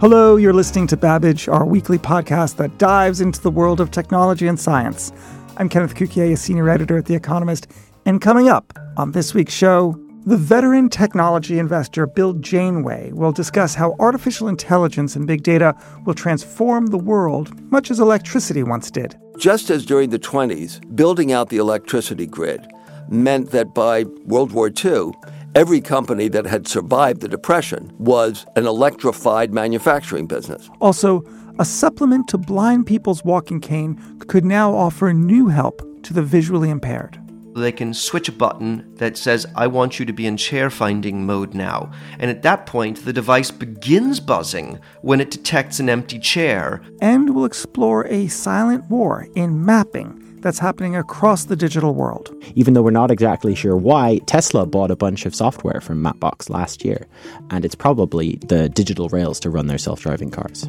Hello, you're listening to Babbage, our weekly podcast that dives into the world of technology and science. I'm Kenneth Cukier, a senior editor at The Economist, and coming up on this week's show, the veteran technology investor Bill Janeway will discuss how artificial intelligence and big data will transform the world, much as electricity once did. Just as during the 20s, building out the electricity grid meant that by World War II, every company that had survived the Depression was an electrified manufacturing business. Also, a supplement to blind people's walking cane could now offer new help to the visually impaired. They can switch a button that says, I want you to be in chair finding mode now. And at that point, the device begins buzzing when it detects an empty chair. And we'll explore a silent war in mapping that's happening across the digital world. Even though we're not exactly sure why, Tesla bought a bunch of software from Mapbox last year, and it's probably the digital rails to run their self driving cars.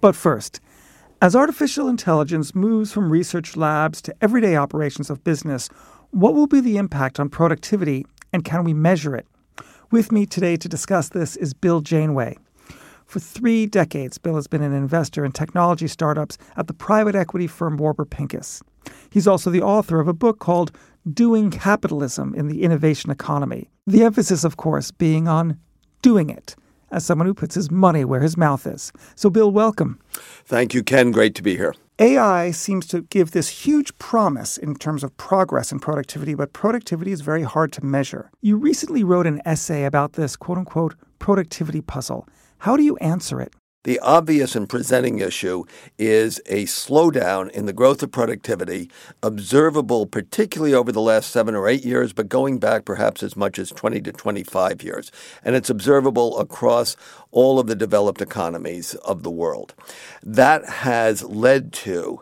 But first, as artificial intelligence moves from research labs to everyday operations of business, what will be the impact on productivity and can we measure it? With me today to discuss this is Bill Janeway. For three decades, Bill has been an investor in technology startups at the private equity firm Warburg Pincus. He's also the author of a book called Doing Capitalism in the Innovation Economy. The emphasis, of course, being on doing it as someone who puts his money where his mouth is. So, Bill, welcome. Thank you, Ken. Great to be here. AI seems to give this huge promise in terms of progress and productivity, but productivity is very hard to measure. You recently wrote an essay about this quote unquote productivity puzzle. How do you answer it? The obvious and presenting issue is a slowdown in the growth of productivity, observable particularly over the last seven or eight years, but going back perhaps as much as 20 to 25 years. And it's observable across all of the developed economies of the world. That has led to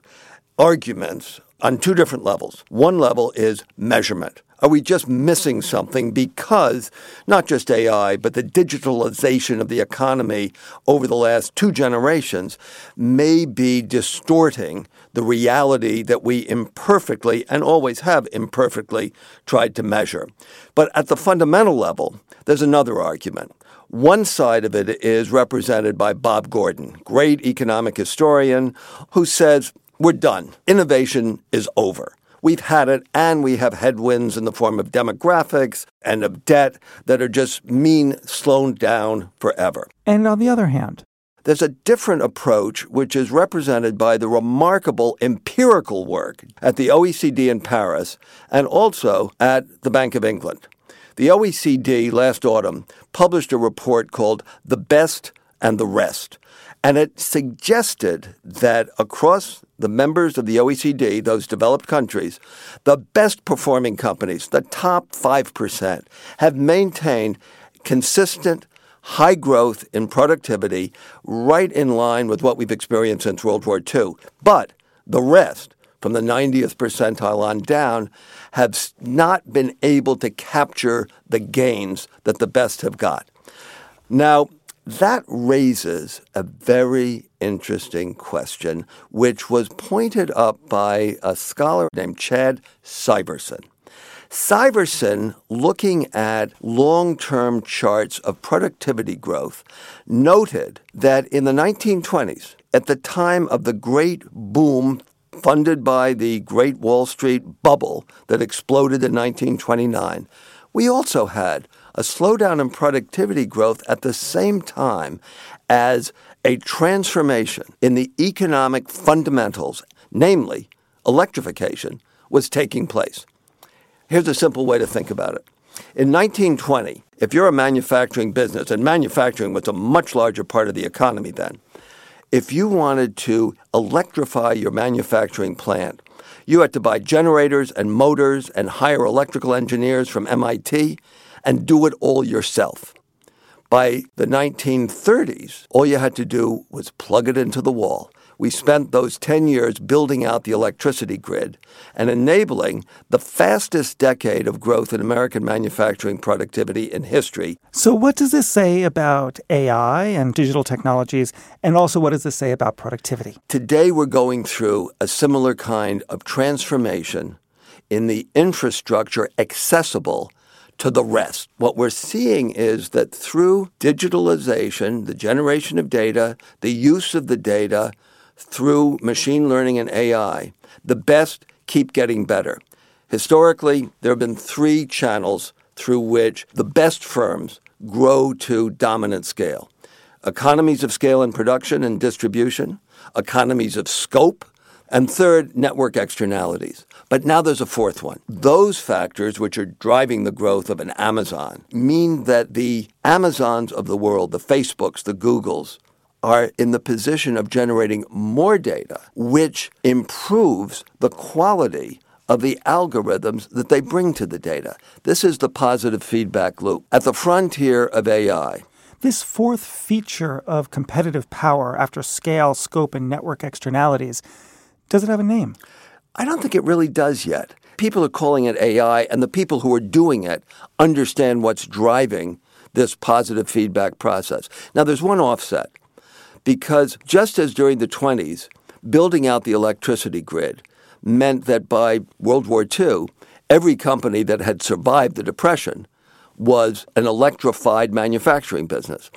arguments on two different levels. One level is measurement. Are we just missing something because not just AI, but the digitalization of the economy over the last two generations may be distorting the reality that we imperfectly and always have imperfectly tried to measure? But at the fundamental level, there's another argument. One side of it is represented by Bob Gordon, great economic historian, who says, We're done. Innovation is over. We've had it, and we have headwinds in the form of demographics and of debt that are just mean slowed down forever. And on the other hand, there's a different approach, which is represented by the remarkable empirical work at the OECD in Paris and also at the Bank of England. The OECD last autumn published a report called The Best and the Rest. And it suggested that across the members of the OECD, those developed countries, the best performing companies, the top 5%, have maintained consistent high growth in productivity right in line with what we've experienced since World War II. But the rest, from the 90th percentile on down, have not been able to capture the gains that the best have got. Now, that raises a very interesting question, which was pointed up by a scholar named Chad Syverson. Syverson, looking at long term charts of productivity growth, noted that in the 1920s, at the time of the great boom funded by the Great Wall Street bubble that exploded in 1929, we also had a slowdown in productivity growth at the same time as a transformation in the economic fundamentals, namely electrification, was taking place. Here's a simple way to think about it. In 1920, if you're a manufacturing business, and manufacturing was a much larger part of the economy then, if you wanted to electrify your manufacturing plant, you had to buy generators and motors and hire electrical engineers from MIT and do it all yourself. By the 1930s, all you had to do was plug it into the wall. We spent those 10 years building out the electricity grid and enabling the fastest decade of growth in American manufacturing productivity in history. So, what does this say about AI and digital technologies? And also, what does this say about productivity? Today, we're going through a similar kind of transformation in the infrastructure accessible to the rest. What we're seeing is that through digitalization, the generation of data, the use of the data, through machine learning and AI, the best keep getting better. Historically, there have been three channels through which the best firms grow to dominant scale economies of scale in production and distribution, economies of scope, and third, network externalities. But now there's a fourth one. Those factors, which are driving the growth of an Amazon, mean that the Amazons of the world, the Facebooks, the Googles, are in the position of generating more data, which improves the quality of the algorithms that they bring to the data. This is the positive feedback loop. At the frontier of AI, this fourth feature of competitive power after scale, scope, and network externalities, does it have a name? I don't think it really does yet. People are calling it AI, and the people who are doing it understand what's driving this positive feedback process. Now, there's one offset because just as during the 20s, building out the electricity grid meant that by World War II, every company that had survived the Depression was an electrified manufacturing business.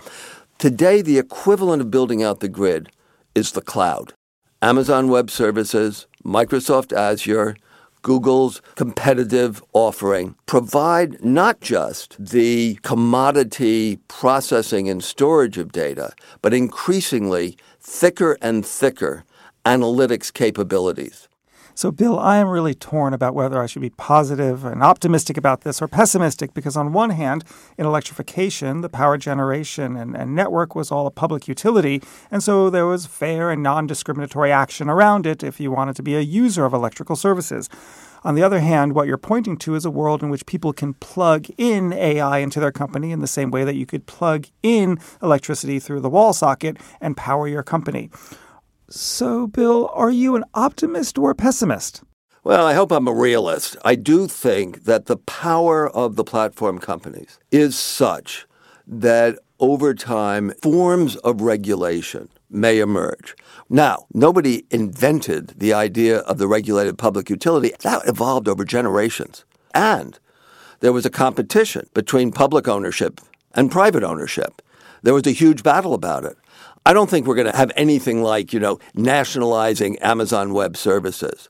Today, the equivalent of building out the grid is the cloud. Amazon Web Services, Microsoft Azure, Google's competitive offering provide not just the commodity processing and storage of data, but increasingly thicker and thicker analytics capabilities. So, Bill, I am really torn about whether I should be positive and optimistic about this or pessimistic because, on one hand, in electrification, the power generation and, and network was all a public utility, and so there was fair and non discriminatory action around it if you wanted to be a user of electrical services. On the other hand, what you're pointing to is a world in which people can plug in AI into their company in the same way that you could plug in electricity through the wall socket and power your company. So, Bill, are you an optimist or a pessimist? Well, I hope I'm a realist. I do think that the power of the platform companies is such that over time, forms of regulation may emerge. Now, nobody invented the idea of the regulated public utility. That evolved over generations. And there was a competition between public ownership and private ownership. There was a huge battle about it. I don't think we're going to have anything like, you know, nationalizing Amazon Web Services.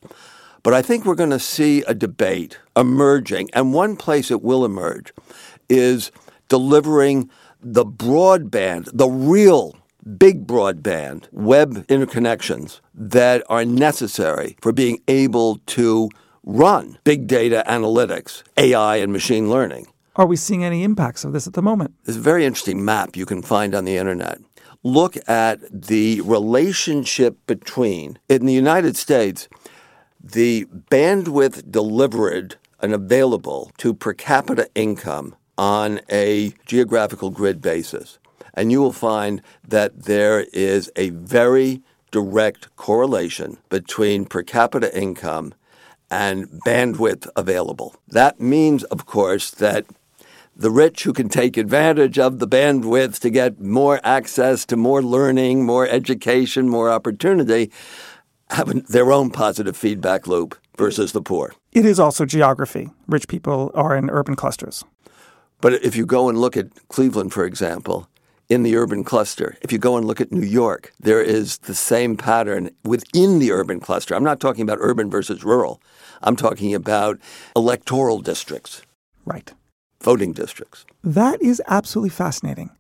But I think we're going to see a debate emerging, and one place it will emerge is delivering the broadband, the real big broadband web interconnections that are necessary for being able to run big data analytics, AI, and machine learning. Are we seeing any impacts of this at the moment? There's a very interesting map you can find on the internet look at the relationship between, in the United States, the bandwidth delivered and available to per capita income on a geographical grid basis. And you will find that there is a very direct correlation between per capita income and bandwidth available. That means, of course, that the rich who can take advantage of the bandwidth to get more access to more learning, more education, more opportunity, have their own positive feedback loop versus the poor. It is also geography. Rich people are in urban clusters. But if you go and look at Cleveland, for example, in the urban cluster, if you go and look at New York, there is the same pattern within the urban cluster. I'm not talking about urban versus rural, I'm talking about electoral districts. Right voting districts. That is absolutely fascinating.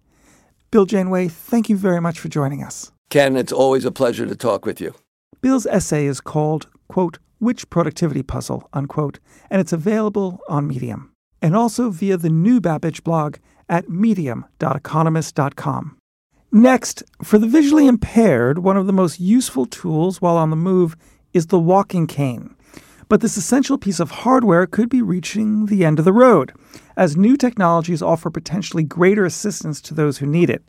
Bill Janeway, thank you very much for joining us. Ken, it's always a pleasure to talk with you. Bill's essay is called, quote, Which Productivity Puzzle, unquote, and it's available on Medium and also via the new Babbage blog at medium.economist.com. Next, for the visually impaired, one of the most useful tools while on the move is the walking cane. But this essential piece of hardware could be reaching the end of the road. As new technologies offer potentially greater assistance to those who need it.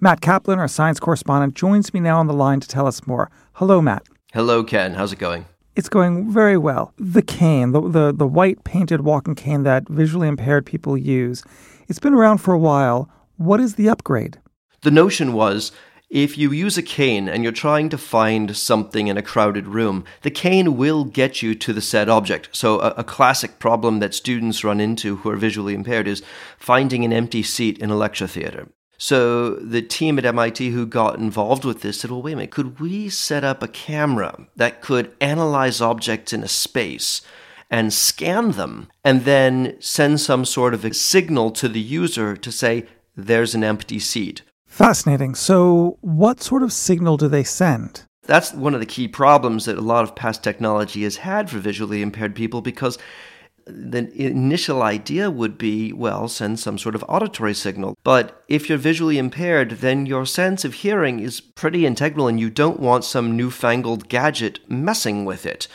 Matt Kaplan, our science correspondent, joins me now on the line to tell us more. Hello, Matt. Hello, Ken. How's it going? It's going very well. The cane, the, the, the white painted walking cane that visually impaired people use, it's been around for a while. What is the upgrade? The notion was if you use a cane and you're trying to find something in a crowded room, the cane will get you to the said object. So, a, a, classic problem that students run into who are visually impaired is finding an empty seat in a lecture theater. So, the team at MIT who got involved with this said, well, wait a minute, could we set up a camera that could analyze objects in a space? and scan them and then send some sort of a signal to the user to say, there's an empty seat Fascinating. So, what sort of signal do they send? That's one of the key problems that a lot of past technology has had for visually impaired people because the initial idea would be well, send some sort of auditory signal. But if you're visually impaired, then your sense of hearing is pretty integral and you don't want some newfangled gadget messing with it.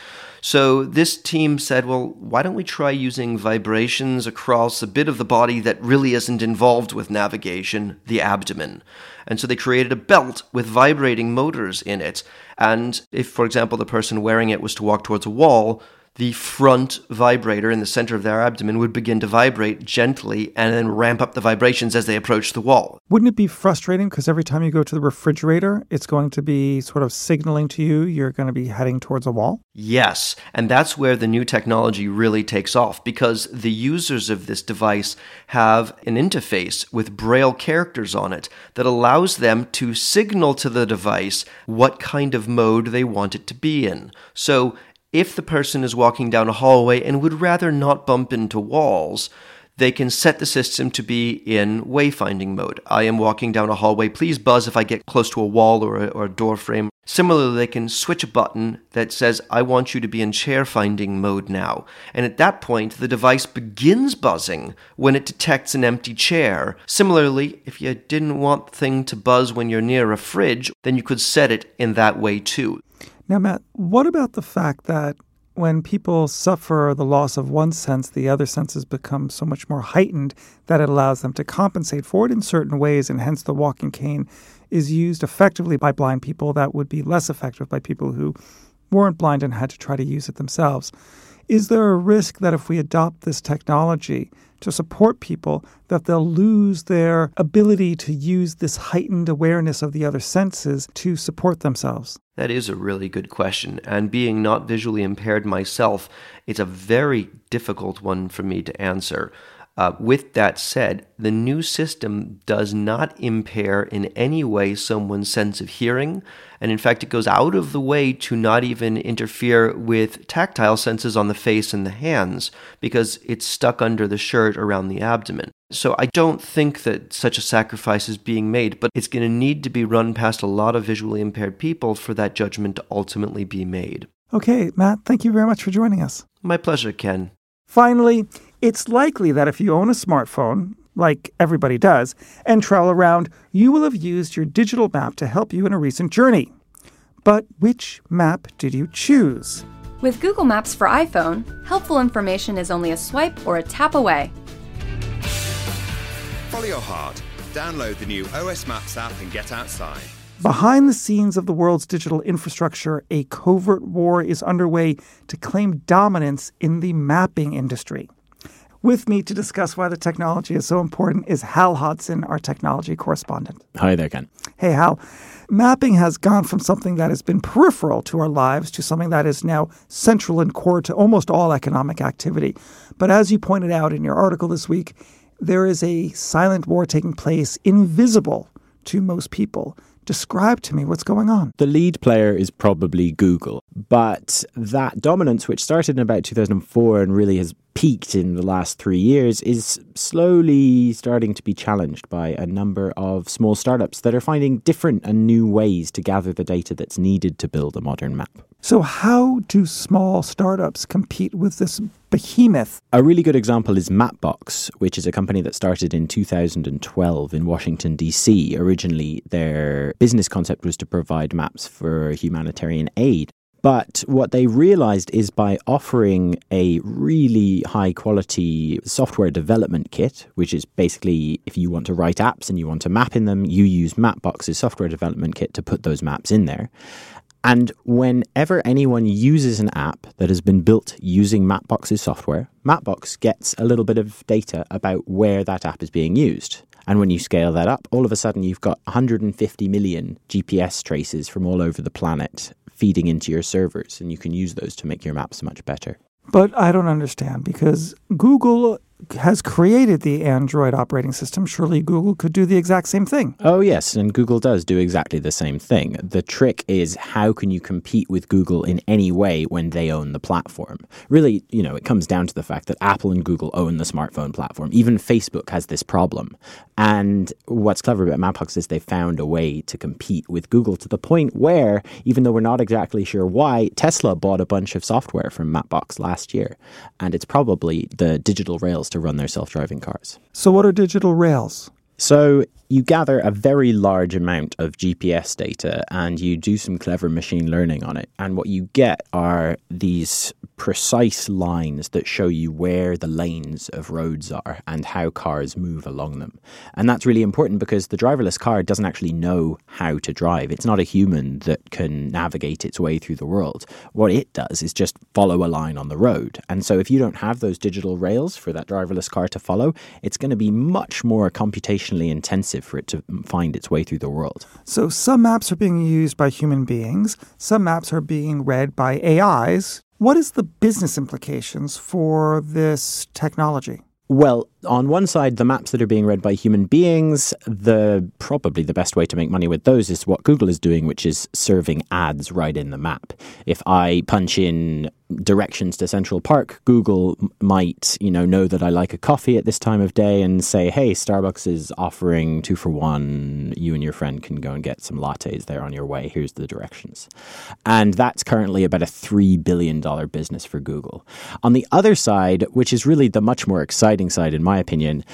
So this team said, well, why don't we try using vibrations across a bit of the body that really isn't involved with navigation, the abdomen? And so they created a belt with vibrating motors in it. And if, for example, the person wearing it was to walk towards a wall, the front vibrator in the center of their abdomen would begin to vibrate gently and then ramp up the vibrations as they approach the wall. Wouldn't it be frustrating because every time you go to the refrigerator, it's going to be sort of signaling to you you're going to be heading towards a wall? Yes, and that's where the new technology really takes off because the users of this device have an interface with braille characters on it that allows them to signal to the device what kind of mode they want it to be in. So if the person is walking down a hallway and would rather not bump into walls, they can set the system to be in wayfinding mode. I am walking down a hallway. Please buzz if I get close to a wall or a, or a door frame. Similarly, they can switch a button that says, I want you to be in chair finding mode now. And at that point, the device begins buzzing when it detects an empty chair. Similarly, if you didn't want the thing to buzz when you're near a fridge, then you could set it in that way too. Now, Matt, what about the fact that when people suffer the loss of one sense, the other senses become so much more heightened that it allows them to compensate for it in certain ways, and hence the walking cane is used effectively by blind people that would be less effective by people who weren't blind and had to try to use it themselves. Is there a risk that if we adopt this technology to support people, that they'll lose their ability to use this heightened awareness of the other senses to support themselves? That is a really good question. And being not visually impaired myself, it's a very difficult one for me to answer. Uh, with that said, the new system does not impair in any way someone's sense of hearing. And in fact, it goes out of the way to not even interfere with tactile senses on the face and the hands because it's stuck under the shirt around the abdomen. So I don't think that such a sacrifice is being made, but it's going to need to be run past a lot of visually impaired people for that judgment to ultimately be made. Okay, Matt, thank you very much for joining us. My pleasure, Ken. Finally, it's likely that if you own a smartphone, like everybody does, and travel around, you will have used your digital map to help you in a recent journey. But which map did you choose? With Google Maps for iPhone, helpful information is only a swipe or a tap away. Follow your heart. Download the new OS Maps app and get outside. Behind the scenes of the world's digital infrastructure, a covert war is underway to claim dominance in the mapping industry. With me to discuss why the technology is so important is Hal Hodson, our technology correspondent. Hi there, Ken. Hey, Hal. Mapping has gone from something that has been peripheral to our lives to something that is now central and core to almost all economic activity. But as you pointed out in your article this week, there is a silent war taking place, invisible to most people. Describe to me what's going on. The lead player is probably Google, but that dominance, which started in about 2004 and really has peaked in the last three years, is slowly starting to be challenged by a number of small startups that are finding different and new ways to gather the data that's needed to build a modern map. So, how do small startups compete with this behemoth? A really good example is Mapbox, which is a company that started in 2012 in Washington, D.C. Originally, their business concept was to provide maps for humanitarian aid. But what they realized is by offering a really high quality software development kit, which is basically if you want to write apps and you want to map in them, you use Mapbox's software development kit to put those maps in there. And whenever anyone uses an app that has been built using Mapbox's software, Mapbox gets a little bit of data about where that app is being used. And when you scale that up, all of a sudden you've got 150 million GPS traces from all over the planet feeding into your servers, and you can use those to make your maps much better. But I don't understand because Google has created the Android operating system. Surely Google could do the exact same thing. Oh, yes, and Google does do exactly the same thing. The trick is how can you compete with Google in any way when they own the platform? Really, you know, it comes down to the fact that Apple and Google own the smartphone platform. Even Facebook has this problem. And what's clever about Mapbox is they found a way to compete with Google to the point where, even though we're not exactly sure why, Tesla bought a bunch of software from Mapbox last year. And it's probably the digital rails to run their self driving cars. So, what are digital rails? So, you gather a very large amount of GPS data and you do some clever machine learning on it. And what you get are these precise lines that show you where the lanes of roads are and how cars move along them. And that's really important because the driverless car doesn't actually know how to drive. It's not a human that can navigate its way through the world. What it does is just follow a line on the road. And so if you don't have those digital rails for that driverless car to follow, it's going to be much more computationally intensive for it to find its way through the world. So some maps are being used by human beings, some maps are being read by AIs what is the business implications for this technology? Well, on one side, the maps that are being read by human beings, the probably the best way to make money with those is what Google is doing, which is serving ads right in the map. If I punch in directions to Central Park, Google might, you know, know that I like a coffee at this time of day and say, "Hey, Starbucks is offering two for one. You and your friend can go and get some lattes there on your way. Here's the directions." And that's currently about a three billion dollar business for Google. On the other side, which is really the much more exciting side, in my opinion,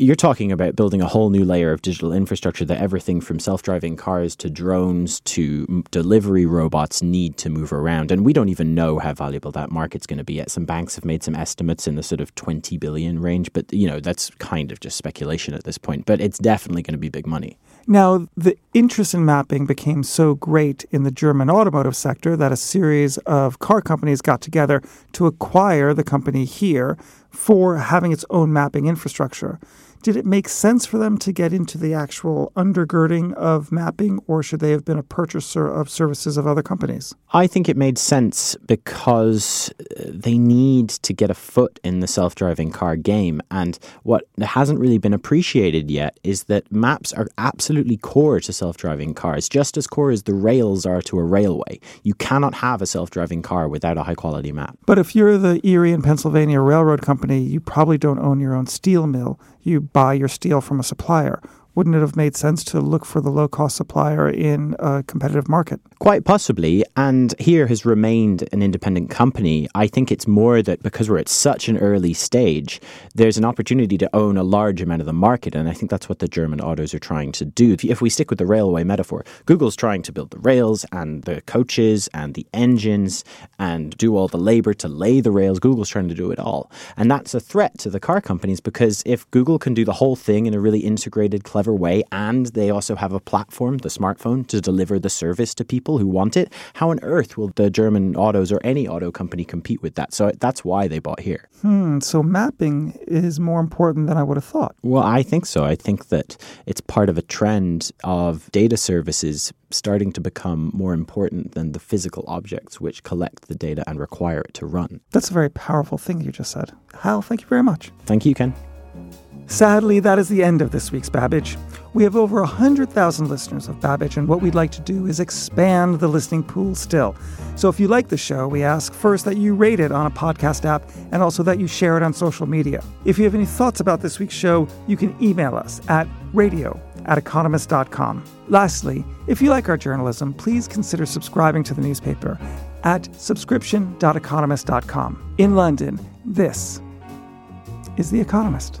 you're talking about building a whole new layer of digital infrastructure that everything from self-driving cars to drones to delivery robots need to move around. And we don't even know how valuable that market's going to be yet. Some banks have made some estimates in the sort of 20 billion range but you know that's kind of just speculation at this point. But it's definitely going to be big money. Now, the interest in mapping became so great in the German automotive sector that a series of car companies got together to acquire the company Here for having its own mapping infrastructure. Did it make sense for them to get into the actual undergirding of mapping, or should they have been a purchaser of services of other companies? I think it made sense because uh, they need to get a foot in the self driving car game. And what hasn't really been appreciated yet is that maps are absolutely core to self driving cars, just as core as the rails are to a railway. You cannot have a self driving car without a high quality map. But if you're the Erie and Pennsylvania Railroad Company, you probably don't own your own steel mill you buy your steel from a supplier wouldn't it have made sense to look for the low cost supplier in a competitive market? Quite possibly. And Here has remained an independent company. I think it's more that because we're at such an early stage, there's an opportunity to own a large amount of the market. And I think that's what the German autos are trying to do. If we stick with the railway metaphor, Google's trying to build the rails and the coaches and the engines and do all the labor to lay the rails. Google's trying to do it all. And that's a threat to the car companies because if Google can do the whole thing in a really integrated, clever clever way, and they also have a platform, the smartphone, to deliver the service to people who want it. How on earth will the German autos or any auto company compete with that? So that's why they bought Here. Hmm. So mapping is more important than I would have thought. Well, I think so. I think that it's part of a trend of data services starting to become more important than the physical objects which collect the data and require it to run. That's a very powerful thing you just said. Hal, thank you very much. Thank you, Ken. Sadly, that is the end of this week's Babbage. We have over 100,000 listeners of Babbage, and what we'd like to do is expand the listening pool still. So if you like the show, we ask first that you rate it on a podcast app and also that you share it on social media. If you have any thoughts about this week's show, you can email us at radio at economist.com. Lastly, if you like our journalism, please consider subscribing to the newspaper at subscription.economist.com. In London, this is The Economist.